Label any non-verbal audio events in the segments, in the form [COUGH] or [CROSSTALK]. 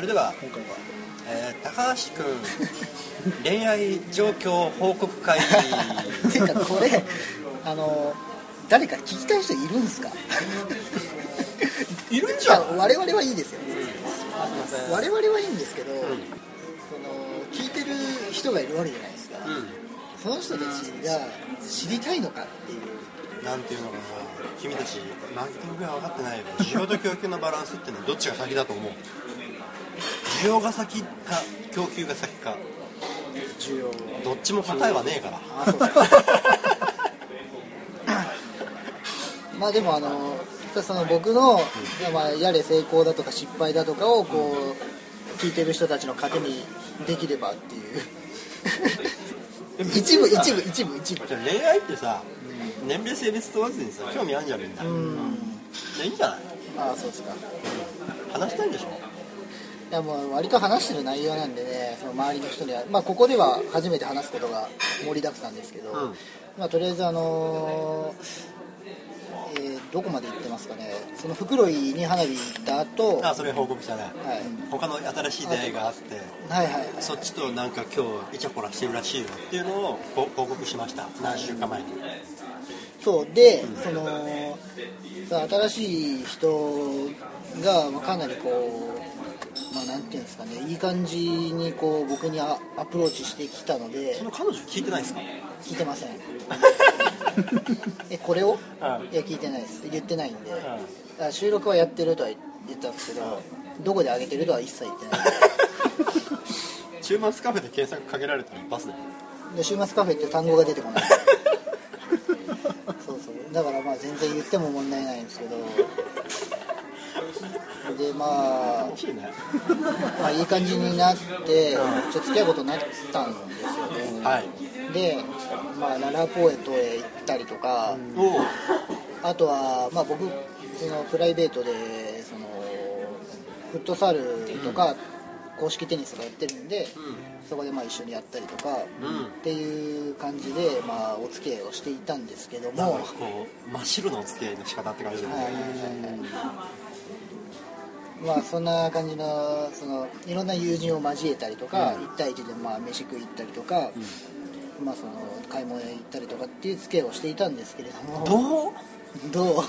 それでは、今回はえー高橋君恋愛状況報告会 [LAUGHS] ていうかこれあの誰か聞きたい人いるんですか？[LAUGHS] いるんじゃん。我々はいいですよ。すいま我々はいいんですけど、その聞いてる人がいるわけじゃないですか、うん。その人たちが知りたいのかっていう。なんていうのかな。君たちマーケティングが分かってないよ需要と供給のバランスってのはどっちが先だと思う？需要が先か供給が先か。需要どっちも答えはねえから。あ [LAUGHS] まあでもあのその僕の、まあ、やれ成功だとか失敗だとかをこう聞いてる人たちの糧にできればっていう。一部一部一部一部恋愛ってさ年齢性別問わずにさ興味あるんじゃねえんだうん。いいんじゃないああそうですか。話したいんでしょ？いやもう割と話してる内容なんでねその周りの人には、まあ、ここでは初めて話すことが盛りだくさんですけど、うん。まあ、とりあえずあのーえーどこまで行ってますかね。その袋井に花火行った後。あそれ報告したね。はい。他の新しい出会いがあって。はいはいはい。そっちとなんか今日イチャコラしてるらしいよっていうのをご報告しました。何週間前に。そう。でそのさ新しい人がまあかなりこうまあなんていうんですかねいい感じにこう僕にアアプローチしてきたのでその彼女聞いてないですか？聞いてません。[LAUGHS] えこれを？うん。いや聞いてないです。言ってないんで、ん。あ収録はやってるとは言ったんですけど、どこで上げてるとは一切言ってない。週末カフェで検索かけられたらバスだよで週末カフェって単語が出てこない。[LAUGHS] そうそう。だからまあ全然言っても問題ないんですけどでまあまあいい感じになってちょっと付き合うことになったんですよね。はい。でまあララポエトへ行ったりとか、おおあとは、まあ、僕そのプライベートでそのフットサルとか公式テニスとかやってるんで、そこでまあ一緒にやったりとか、うん。っていう感じで、まあ、お付き合いをしていたんですけども、真っ白なお付き合いの仕方って感じだはい。ねまあそんな感じのそのいろんな友人を交えたりとか、1対1でまあ飯食い行ったりとか、まあ、その買い物へ行ったりとかっていう付き合いをしていたんですけれども。どう？どう？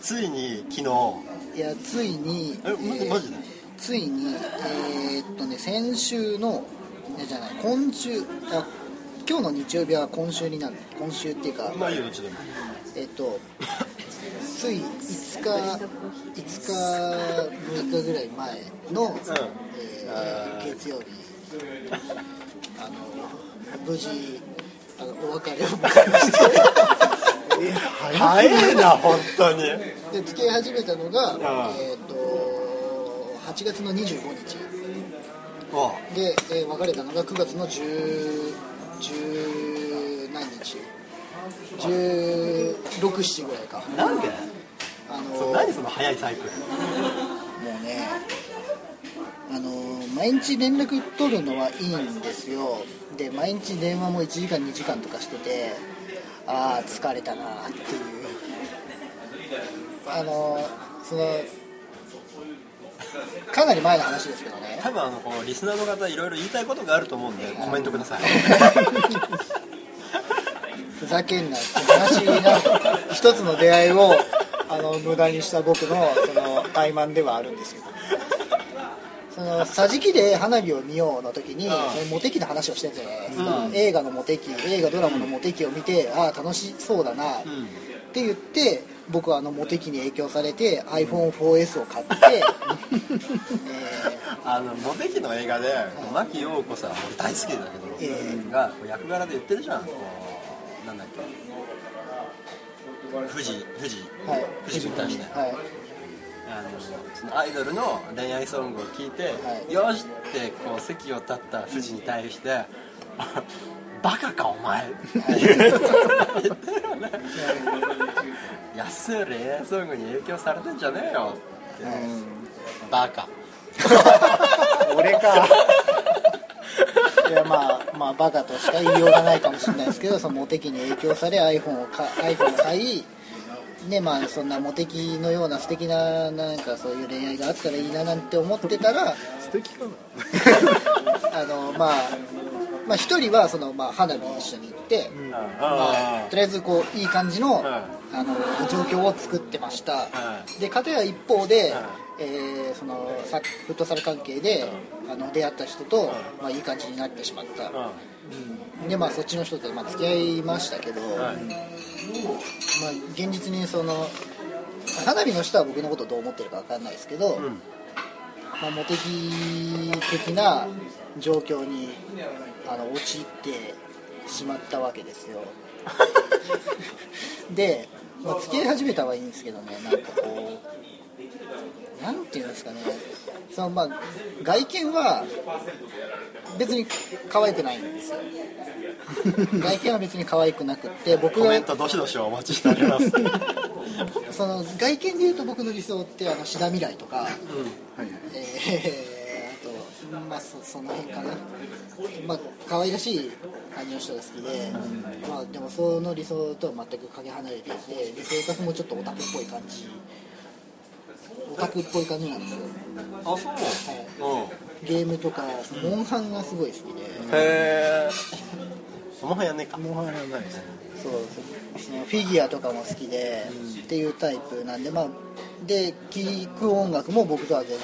ついに昨日。いやついにえマジマジで？ついにえーっとね先週のじゃない今週あ今日の日曜日は今週になる。今週っていうかまあいいよちでも。えっと [LAUGHS] つい5日5日6日ぐらい前の、えー月曜日あの無事あのお別れを迎えまして。早いな本当に。で付き合い始めたのが、あえー、と8月の25日。おで、えー別れたのが9月の10 10何日？1617ぐらいか。なんで？あの何その早いサイクル？もうねあの毎日連絡取るのはいいんですよ。で毎日電話も1時間2時間とかしててああ疲れたなっていう。あのそのかなり前の話ですけどね。多分あのこのリスナーの方いろいろ言いたいことがあると思うんでコメントください。[LAUGHS] ふざけんなって話になる。一つの出会いをあの無駄にした僕のその怠慢ではあるんですけど。その桟敷で花火を見ようの時にそのモテ期の話をしてるじゃないですか、うん。映画のモテ期映画ドラマのモテ期を見てああ楽しそうだな。っうんて言って僕はあのモテ期に影響されて iPhone4S を買って、えあのモテ期の映画で牧陽子さん俺大好きだけど、え。がこう役柄で言ってるじゃん。こうなんだっけ富士富士ーはい。富士に対して。はい。あのそのアイドルの恋愛ソングを聴いて、はい。よしってこう席を立った富士に対して「[LAUGHS] バカかお前」って言ってるよね安い恋愛ソングに影響されてんじゃねえよって、バカ。[LAUGHS] 俺かいやまあまあバカとしか言いようがないかもしれないですけど [LAUGHS] そのモテ期に影響され iPhone をか iPhone を買いねまあそんなモテ期のような素敵ななんかそういう恋愛があったらいいななんて思ってたら素敵かな。[LAUGHS] あのまあまあ一人はその、まあ、花火一緒に行って、まあ、とりあえずこういい感じの,、はあの状況を作ってました、はで片や一方で、はいえーそのフットサル関係で、あの出会った人と、まあ、いい感じになってしまった、でまあそっちの人と、まあ、付き合いましたけど、はい。まあ、現実にその花火の人は僕のことどう思ってるか分かんないですけど、んまあ、モテキ的な状況にあの陥ってしまったわけですよ。[LAUGHS] で、まあ、付き合い始めたはいいんですけどねなんかこうなんていうんですかね。そのまあ外見は別に可愛くないんですよ。[LAUGHS] 外見は別に可愛くなくって僕がコメントどしどしお待ちしております。[LAUGHS] その外見で言うと僕の理想ってあの志田未来とか、はい。えー、あとまあそその辺かな。まあ可愛らしい感じの人が好きで、まあでもその理想とは全くかけ離れていてで性格もちょっとオタクっぽい感じオタクっぽい感じなんですよ、あそう。はい、うん。ゲームとかモンハンがすごい好きで、へえもはやねえか。もはやないです。ねそう。そのフィギュアとかも好きで、っていうタイプなんでまあで聴く音楽も僕とは全然。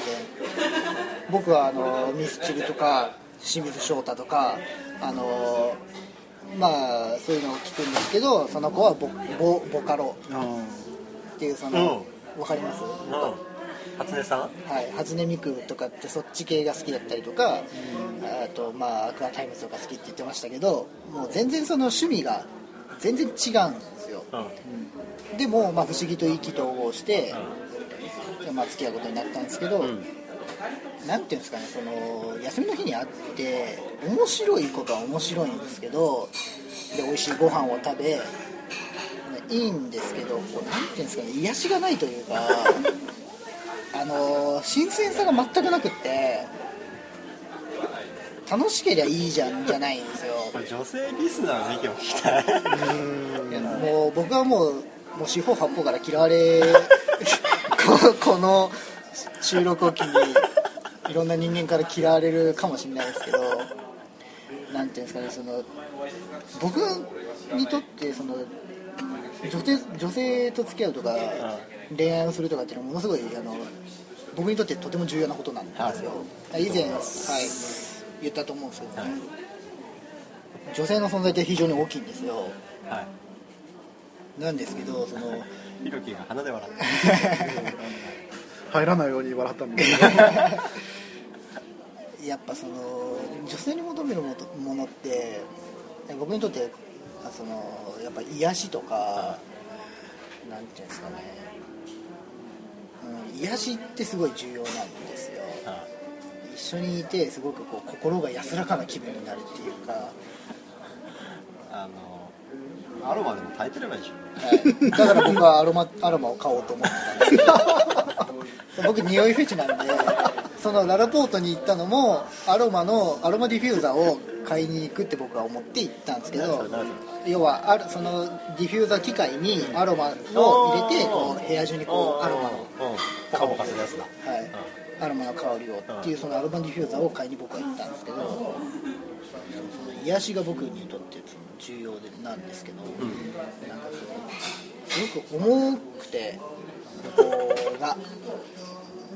僕はあのミスチルとか清水翔太とかあのまあそういうのを聞くんですけどその子はボボボカロ。あっていうその、わかります？うん初音さんは？い、初音ミクとかってそっち系が好きだったりとか、あとまあアクアタイムズとか好きって言ってましたけどもう全然その趣味が全然違うんですよ。うん。でも、まあ、不思議と意気投合して、まあ、付き合うことになったんですけど、ん。なんていうんですかねその休みの日に会って面白いことは面白いんですけどで美味しいご飯を食べねいいんですけどこうなんていうんですかね癒しがないというかあの新鮮さが全くなくって楽しければいいじゃんじゃないんですよ。これ女性リスナーの意見を聞きたい。いやもう僕はもうもう四方八方から嫌われ [LAUGHS] ここの収録を機にいろんな人間から嫌われるかもしれないですけどなんていうんですかねその僕にとってその女性女性と付き合うとか恋愛をするとかっていうのはものすごいあの僕にとってとても重要なことなんですよ。以前、はい、言ったと思うんですけど、女性の存在って非常に大きいんですよ。はい。なんですけどそのひろきが鼻で笑って入らないように笑ったんで [LAUGHS] やっぱその女性に求めるものって僕にとってあそのやっぱ癒しとかなんていうんですかね、うん、癒しってすごい重要なんですよ。一緒にいてすごくこう心が安らかな気分になるっていうか、あのアロマでも焚いてればいいじはい、だから僕はアロマアロマを買おうと思ってたんですけど。[LAUGHS] 僕匂いフェチなんでそのララポートに行ったのもアロマのアロマディフューザーを買いに行くって僕は思って行ったんですけど要はあるそのディフューザー機械にアロマを入れてこう部屋中にこうアロマの、カポカするやつだ。はい、アロマの香りをっていうそのアロマディフューザーを買いに僕は行ったんですけどその癒しが僕にとって重要でなんですけど、なんかそのすごく重くてここ [LAUGHS] が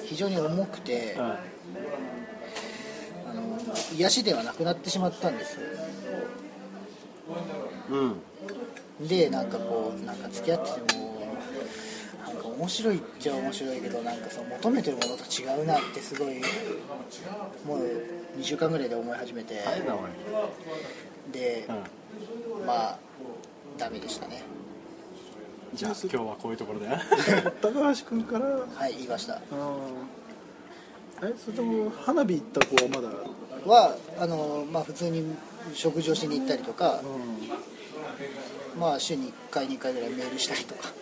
非常に重くて、あの癒しではなくなってしまったんです。ようん。でなんかこうなんか付き合っててもなんか面白いっちゃ面白いけどなんかその求めてるものと違うなってすごいもう2週間ぐらいで思い始めて。でうん。まあダメでしたねじゃあ今日はこういうところで。[LAUGHS] 高橋君から。はい言いました。えそれとも花火行った子はまだ？はあのまあ普通に食事をしに行ったりとかまあ週に1回2回ぐらいメールしたりとか。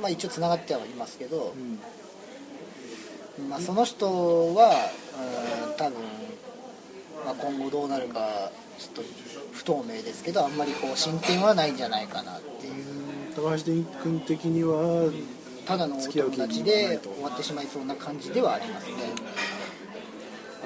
まあ一応つながってはいますけど、まあ、その人はうん多分、まあ、今後どうなるかちょっと不透明ですけどあんまりこう進展はないんじゃないかなって高橋君的にはただのお友達で終わってしまいそうな感じではありますね。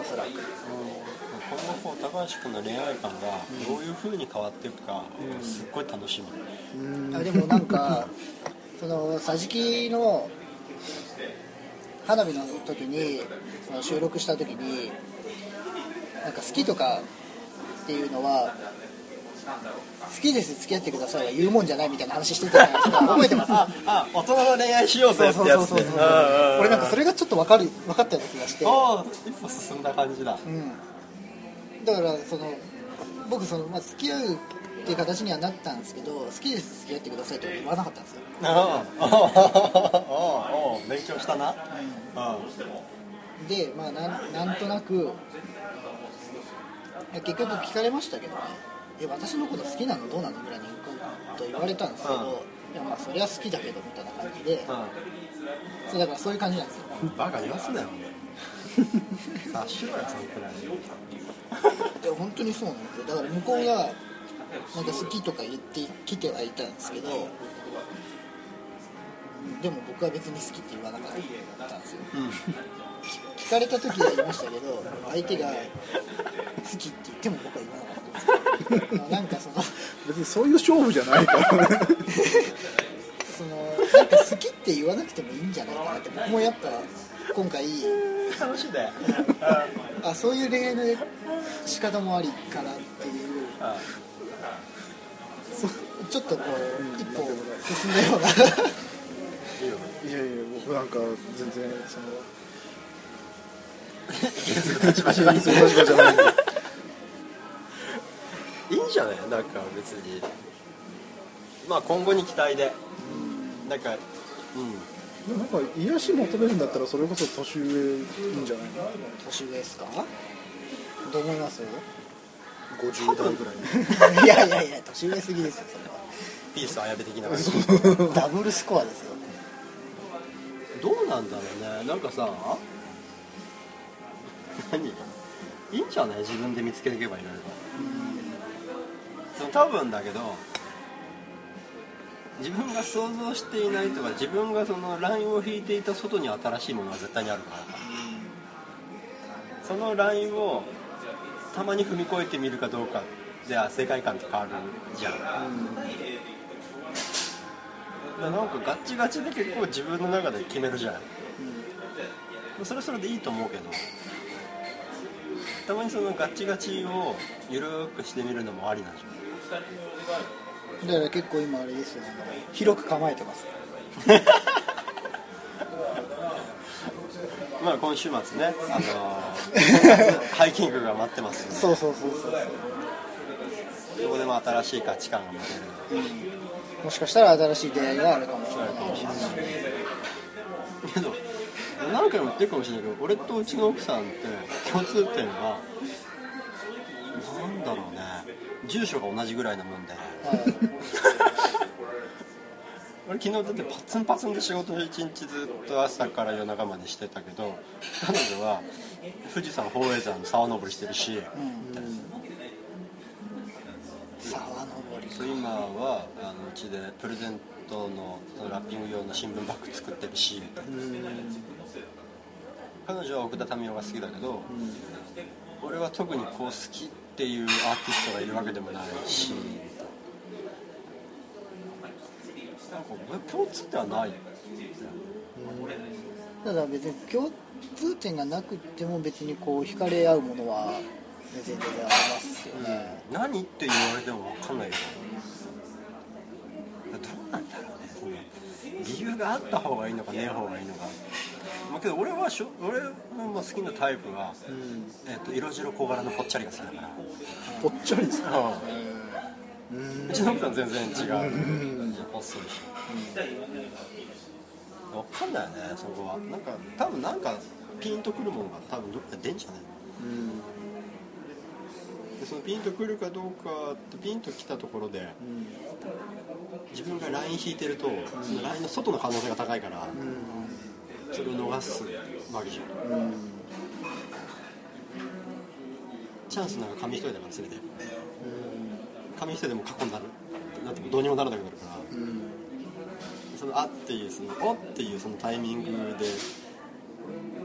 そらく。今後こう高橋君の恋愛観がどういう風に変わっていくか、すっごい楽しみ、あでもなんか [LAUGHS] その桟敷の花火の時にその収録した時になんか好きとかっていうのは好きです付き合ってくださいは言うもんじゃないみたいな話してたじゃないですか。[LAUGHS] 覚えてます？ああ大人の恋愛しようぜってやつね。俺なんかそれがちょっと分かる分かったような気がして、ああ一歩進んだ感じだ。うん、だからその僕その、まあ、付き合うっていう形にはなったんですけど好きです付き合ってくださいとは言わなかったんですよ。ああ勉強したな、うん、でまあなんなんとなく結局聞かれましたけどねえ私のこと好きなの？どうなの？ぐらいにと言われたんですけど、うんいやまあそりゃ好きだけどみたいな感じで、そうだからそういう感じなんですよ。バカ言わすなよ [LAUGHS] 察しろよそのくらいいや本当にそうなんですよ。だから向こうがなんか好きとか言ってきてはいたんですけどでも僕は別に好きって言わなかったんですよ。聞かれた時は言いましたけど相手が好きって言っても僕は言わなかったんですよ [LAUGHS] なんかその別にそういう勝負じゃないからね。[LAUGHS] そのなんか好きって言わなくてもいいんじゃないかなって僕もやっぱ今回。楽しいね [LAUGHS] あそういう恋愛の仕方もありかなっていう。ちょっとこう一歩進んだような。いやいや僕なんか全然その立場じゃないんでいいんじゃない？なんか別に。まあ今後に期待で。なんかうん。でもなんか癒し求めるんだったらそれこそ年上いいんじゃない？の年上ですか？どう思います？50代ぐらい。いやいやいや年上すぎですよピース綾部的な感じそれはダブルスコアですよ。どうなんだろうね。なんかさ何いいんじゃない？自分で見つけていけばいろいろ多分だけど自分が想像していないとか自分がそのラインを引いていた外に新しいものは絶対にあるから。そのラインをたまに踏み越えてみるかどうか。では世界観って変わるじゃん、だからなんかガッチガチで結構自分の中で決めるじゃん、それはそれでいいと思うけど。たまにそのガッチガチを緩くしてみるのもありなんじゃないだから結構今あれですよあの広く構えてます。[LAUGHS] まあ今週末ね、あのー [LAUGHS] ハイキングが待ってますんで。そうそうそうそう。そこでも新しい価値観が持てる。もしかしたら新しい出会いがあるかもしれないし。けど何回も言ってるかもしれないけど俺とうちの奥さんって共通点は住所が同じぐらいなもんで。はい。俺昨日だってパツンパツンで仕事一日ずっと朝から夜中までしてたけど彼女は富士山宝永山の沢登りしてるし、沢登りそう。今はあのうちでプレゼントのラッピング用の新聞バッグ作ってるし彼女は奥田民生が好きだけど、俺は特にこう好きっていうアーティストがいるわけでもないし。なんか俺共通点はないただ別に共通点がなくても別にこう惹かれ合うものは全然ありますよね、何って言われても分かんないけど。どうなんだろうねその。理由があった方がいいのかねえ方がいいのかまあけど俺はしょ俺のまあ好きなタイプは、えっと色白小柄のぽっちゃりが好きだから。ぽっちゃりですかうちの奥さん全然違う。細いし分かんないよねそこは。なんか多分なんかピンとくるものが多分どっかで出んじゃない？でそのピンとくるかどうかってピンときたところで自分がライン引いてるとそのラインの外の可能性が高いからそれを逃すわけじゃん。チャンスなんか紙一重だから全て。紙一重でも過去になる。なってもどうにもならなくなるから。その「あ」っていうその「お」っていうそのタイミングで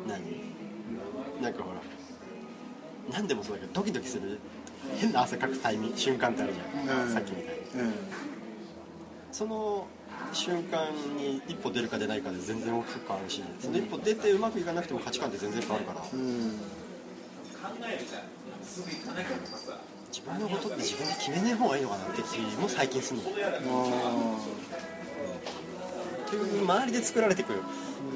何？なんかほら何でもそうだけどドキドキする。変な汗かくタイミング瞬間ってあるじゃん、うん。さっきみたいに。うん。その瞬間に一歩出るか出ないかで全然大きく変わるしその一歩出てうまくいかなくても価値観って全然変わるから、うん自分のことって自分で決めない方がいいのかなって気も最近するのっあていう周りで作られてくる。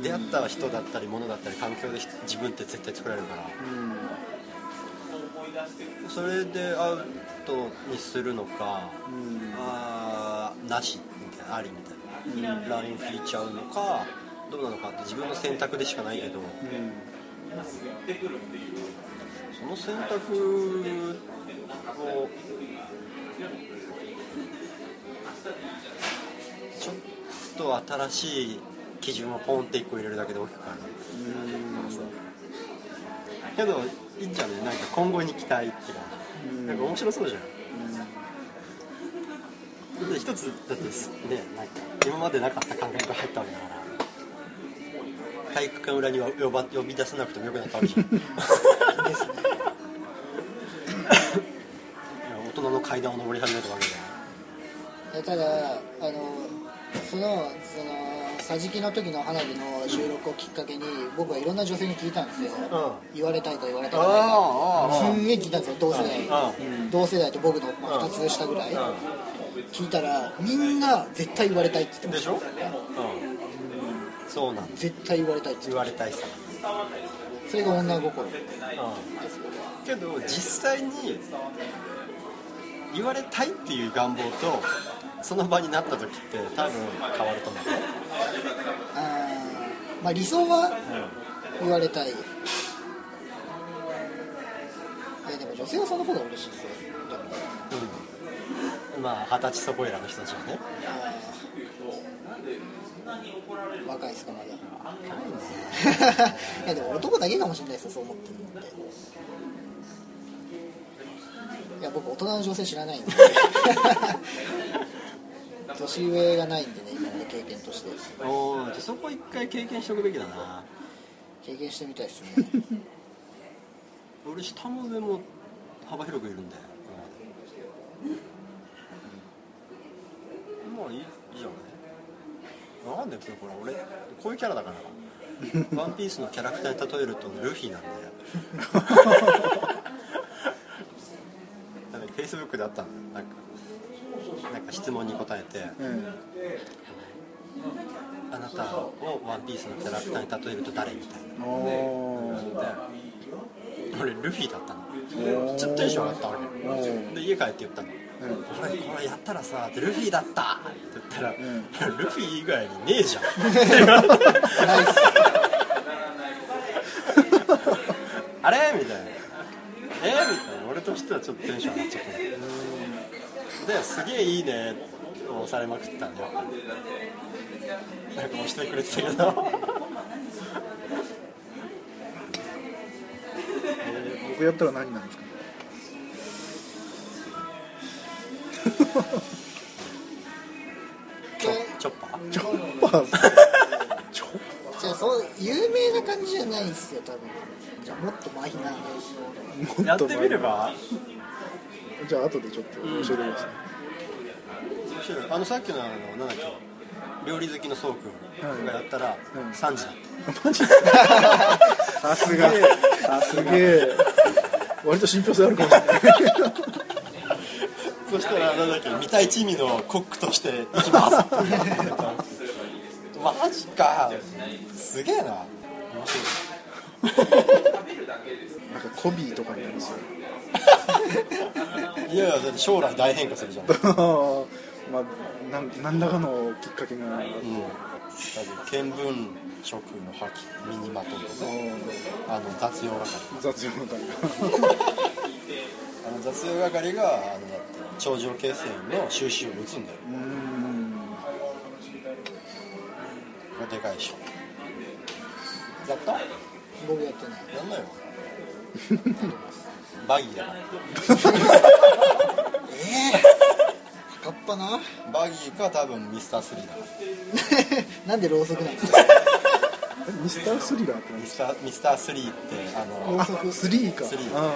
出会った人だったり物だったり環境で自分って絶対作られるから。ーうんそれでアウトにするのかうん。あーなしみたいなありみたいな、ライン引いちゃうのかどうなのかって自分の選択でしかないけど。その選択をちょっと新しい基準をポンって1個入れるだけで大きく変わるけどいゃなんか今後に期待っていうかなんか面白そうじゃん。だって一つだってねなんか今までなかった感覚が入ったわけだから。体育館裏には呼ば呼び出さなくてもよくなったわけじゃん。大人の階段を上り始めたわけだよ。ただあのそのその桟敷の時の花火の収録をきっかけに僕はいろんな女性に聞いたんですよ、言われたいか言われたくないか。すんげえ聞いたんですよ同世代。あ同世代と僕のまあ2つ下ぐらい。聞いたらみんな絶対言われたいって言ってましでしたょ？うん。そうなんだ絶対言われたいって言って言われたいさそれが女心。けど実際に言われたいっていう願望とその場になった時って多分変わると思う。あーまあ理想は言われたい。いやでも女性はその方が嬉しいですようん。まあ二十歳そこいらの人たちはね。若いで。すかまだいやでも男だけかもしれないですよそう思ってるのって。いや僕大人の女性知らないんで年上がないんでね今まで経験として。おおじゃあそこ一回経験しておくべきだな。経験してみたいですね。俺下も上も幅広くいるんだよまあいいいいじゃない。なんでこれほら俺。こういうキャラだから。ワンピースのキャラクターに例えるとルフィなんだよ [LAUGHS] なんかフェイスブックであったのなんかなんか質問に答えてうん。あなたをワンピースのキャラクターに例えると誰みたいな。おで俺ルフィだったの。ちょっとテンション上がったわけ。ーで家帰って言ったの。うん。俺これやったらさルフィだった。って言ったら、ん。ルフィ以外にねえじゃん。[LAUGHS] あれ？みたいな。え？みたいな。俺としてはちょっとテンション上がっちゃったですげえいいねを押されまくったんでやっぱり。なんか押してくれてたけど。僕やったら何なんですか？チョッパー？チョッパー。チョッじゃあそう有名な感じじゃないですよ多分。じゃあもっとマイナーやってみれば？じゃあ後でちょっと教えてください、面白いあのさっきのあのなんだっけ？料理好きのそうくんがやったらうん3時だっ [LAUGHS] さすが。さすげえ割と信憑性あるかもしれない。たそしたらなんだっけ見たい一味のコックとして行きます。[LAUGHS] マジか。すげえな。面白なんかコビーとかになるんですよいいやいやだって将来大変化するじゃん、[LAUGHS] うん、まあなん何らかのきっかけが、多分見聞色の破棄身にまとうとか。あの雑用係。雑用の会あの雑用係があの頂上決戦の収集を打つんだよ。うーん。これでかいでしょ。やった？や僕やってない。んなよ [LAUGHS] バギーだからええ赤っぱな。バギーか多分ミスター3だからなんでろうそくなんですかえミスタースリラーって何？ミスターミスター3ってあの高速スリーか。スリー。はいはい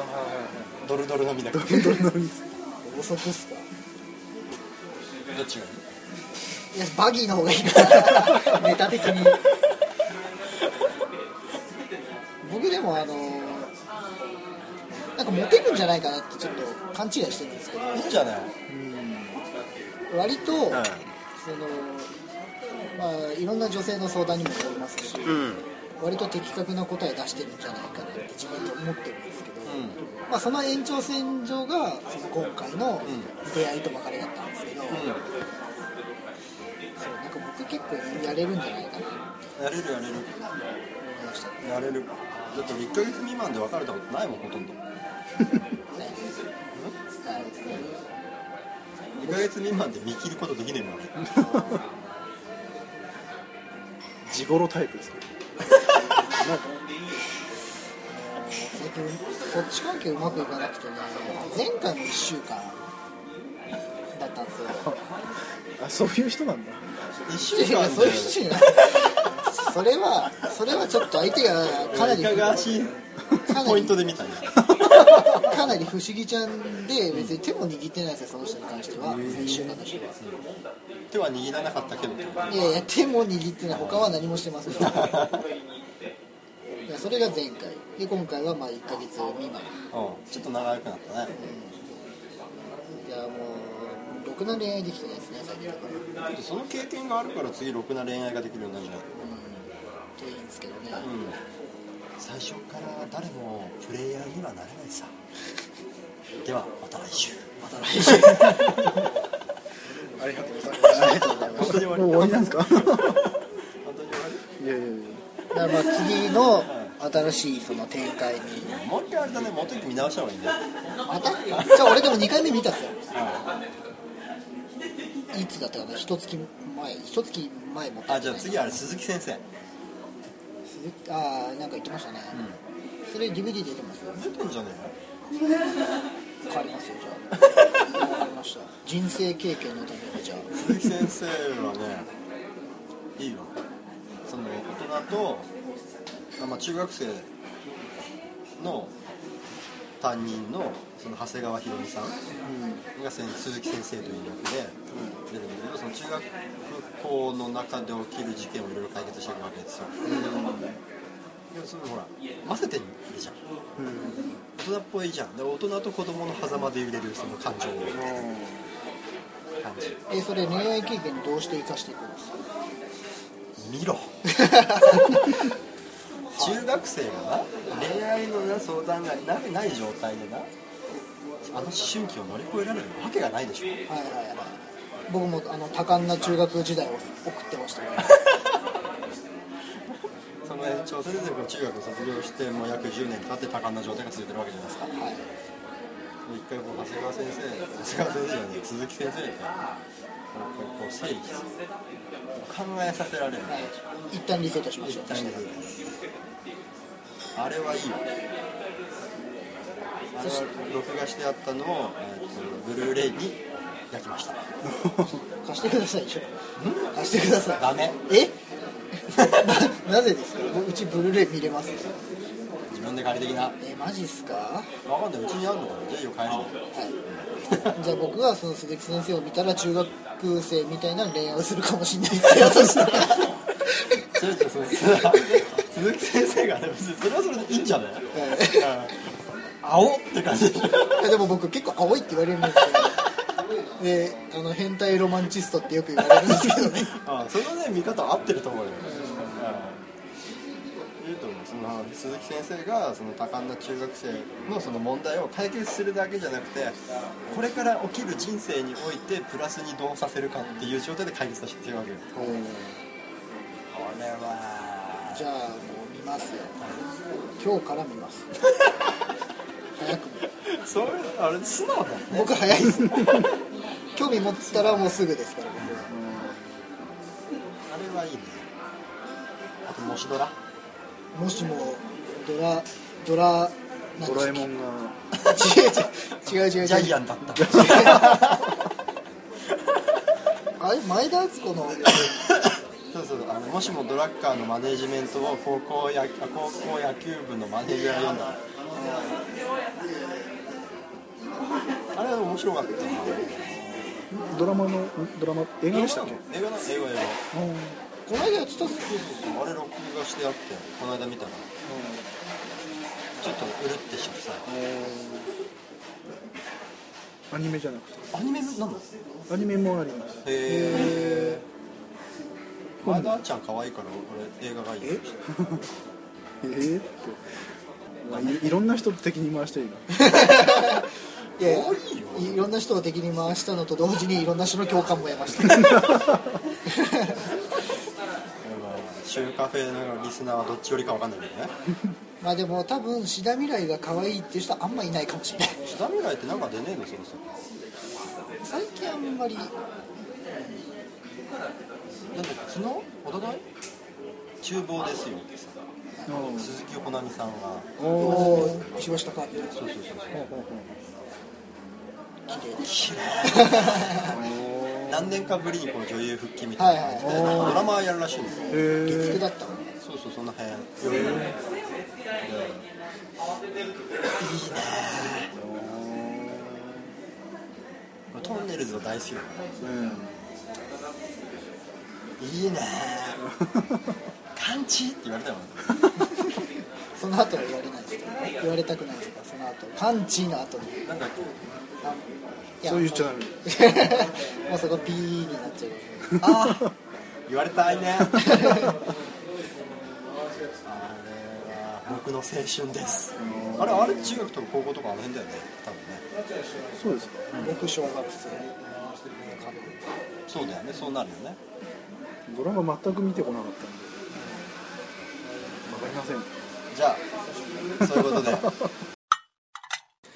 ドルドルのみだけ？どはいどれどれの高速っすか？どっちがいい？いやバギーの方がいいから [LAUGHS] ネタ的に。僕でもあのかモテるんじゃないかなってちょっと勘違いしてるんですけど。いいんじゃない？割と、ん。そのまあいろんな女性の相談にも乗りますし、うん。割と的確な答え出してるんじゃないかなって自分で思ってるんですけど、うん。まあ、その延長線上がその今回の出会いと別れだったんですけど、そうなんか僕結構やれるんじゃないかなって。やれるやれる。やれるだって1ヶ月未満で別れたことないもんほとんど。はい2ヶ月未満で見切ることできねえもん地頃タイプですか。なんか。最近そっち関係うまくいかなくてね前回も1週間だったんですよ。[LAUGHS] あそういう人なんだ。1週間そういう人じゃない [LAUGHS] それはそれはちょっと相手がかなりいかがわしいポイントで見たんや。かなり不思議ちゃんで別に手も握ってないですよその人に関しては1週間の人は。手は握らなかったけどいやいや手も握ってない他は何もしてません。いやそれが前回。で今回はまあ1ヶ月未満。うん。ちょっと長くなったね。いやもうろくな恋愛できてないですね最近だから。その経験があるから次ろくな恋愛ができるようになるじゃんといいんですけどね。うん。最初から誰もプレイヤーにはなれないさ。ではまた来週。また来週。[LAUGHS] ありがとうございます。ありがとうございます本当に終わり。もう終わりなんですか？本当に終わいやいやいや。だからまあ次の新しいその展開に。りもう一回あれだね。もう一回見直した方がいいんだよ。また？じゃあ俺でも2回目見たっすよ。いつだったかな？一月前一月前もあじゃあ次あれ鈴木先生ああなんか言ってましたね、それ DVD 出てますよ。出てんじゃね変わりますよじゃあ。変わりました。人生経験のためにじゃあ。え鈴木先生はねいいよ。その大人とあ、まあ、中学生の担任のその長谷川博美さんが先鈴木先生という役で出てるけどその中学校の中で起きる事件をいろいろ解決していくわけですよ、いやそのほら混ぜてるじゃん、うん大人っぽいじゃんで大人と子供の狭間で揺れるその感情を感じえそれ恋愛経験どうして生かしていくんですか見ろ中学生がな恋愛のな相談がなない状態でなあの思春期を乗り越えられるわけがないでしょ。はいはいはい。僕もあの多感な中学時代を送ってました。か [LAUGHS] らその延長線で中学を卒業してもう約10年経って多感な状態が続いてるわけじゃないですか。はい一回こう長谷川先生長谷川先生じゃ鈴木先生がこう整理する。考えさせられるはい一旦リセットしましょう一旦にあれはいいよあれは録画してあったのを、えーとブルーレイに焼きました。[LAUGHS] 貸してくださいよ貸してください。ダメ。え？[LAUGHS] ななぜですか？うちブルーレイ見れます？自分で借りてきな。わえマジっすか？はかんない。うちにあるのかな？じゃあいいよ帰るのい。[LAUGHS] じゃあ僕がその鈴木先生を見たら中学生みたいな恋愛をするかもしれないですよ。そしたら。鈴木先生がね別にそれはそれでいいんじゃない？青？って感じ。でしょいやでも僕結構青いって言われるんですけど。であの変態ロマンチストってよく言われるんですけどね。[LAUGHS] あそのね見方合ってると思うよ、うん、いいと思う。その鈴木先生がその多感な中学生のその問題を解決するだけじゃなくてこれから起きる人生においてプラスにどうさせるかっていう状態で解決させてるわけよ。これは。じゃあもう見ますよ。今日から見ます [LAUGHS] 早くもそれあれ素直だね僕早いです興味持ったらもうすぐですからあれはいいね。あともしドラ。僕もしもドラ。ドラドラえもんんが違う違う違う違うジャイアンだったあれ前田敦子のそうそうあのもしもドラッカーのマネージメントを高校や高校野球部の。マネージャーが読んだらあれは面白かったな。ドラマのんドラマ映画でしたっけ？映画だ映画映この間やってたっす。画あれ録画してあってこの間見たら。ちょっとうるってしちゃって。さアニメじゃなくて。アニメなんだアニメもあります。へえ前田あっちゃん可愛いから俺映画がいい。え？[LAUGHS] えー、ってまあいいろんな人敵に回していいな [LAUGHS] いやいろんな人を敵に回したのと同時にいろんな人の共感も得ました。シューカフェのリスナーはどっちよりかわかんないけどね。[LAUGHS] まあでも多分志田未来が可愛いっていう人はあんまいないかもしれない。志田未来ってなんか出ねえの？そろそろ。最近あんまり。なんだっけ昨日おととい？厨房ですよ。ってさ鈴木保奈美さんがおおおお石橋貴明そうそうそう。綺麗。綺麗。何年かぶりにこの女優復帰みたいな。感じで、はい。ドラマやるらしいんです。よへ月9えだったの。そうそうその辺余裕でいいねトンネルズは大好きだから。いいねカンチって言われたよ [LAUGHS] その後は言われないですか言われたくないですか？その後。パンチの後に。なんだっあいそう言っちゃダメもうそこピーになっちゃう。けああ言われたいね。[LAUGHS] あれは僕の青春です。あれあれ中学とか高校とかあの辺だよね。多分ね。そうですか。僕小学生そうだよね。そうなるよね。ドラマ全く見てこなかったんで。わかりません。じゃあそういうことで。は [LAUGHS]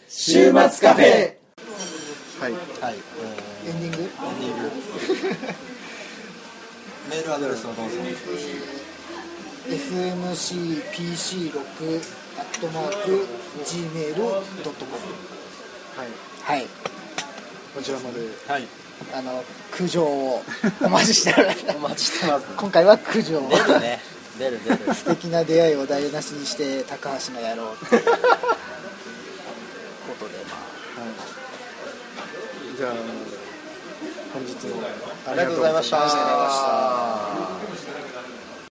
週末カフェ。はい。い、えエンディング？ーエンディング。[LAUGHS] メールアドレスをどうぞ。smcpc6 アットマーク gmail.com はい。はい。こちらまで。はい。あの苦情をお待ちしております。[LAUGHS] お待ちしてます。今回は苦情出るね出る出る。[LAUGHS] 素敵な出会いを台無しにして高橋がやろうっていう。ことでまじゃあ本日もありがとうございました。ありがとうございました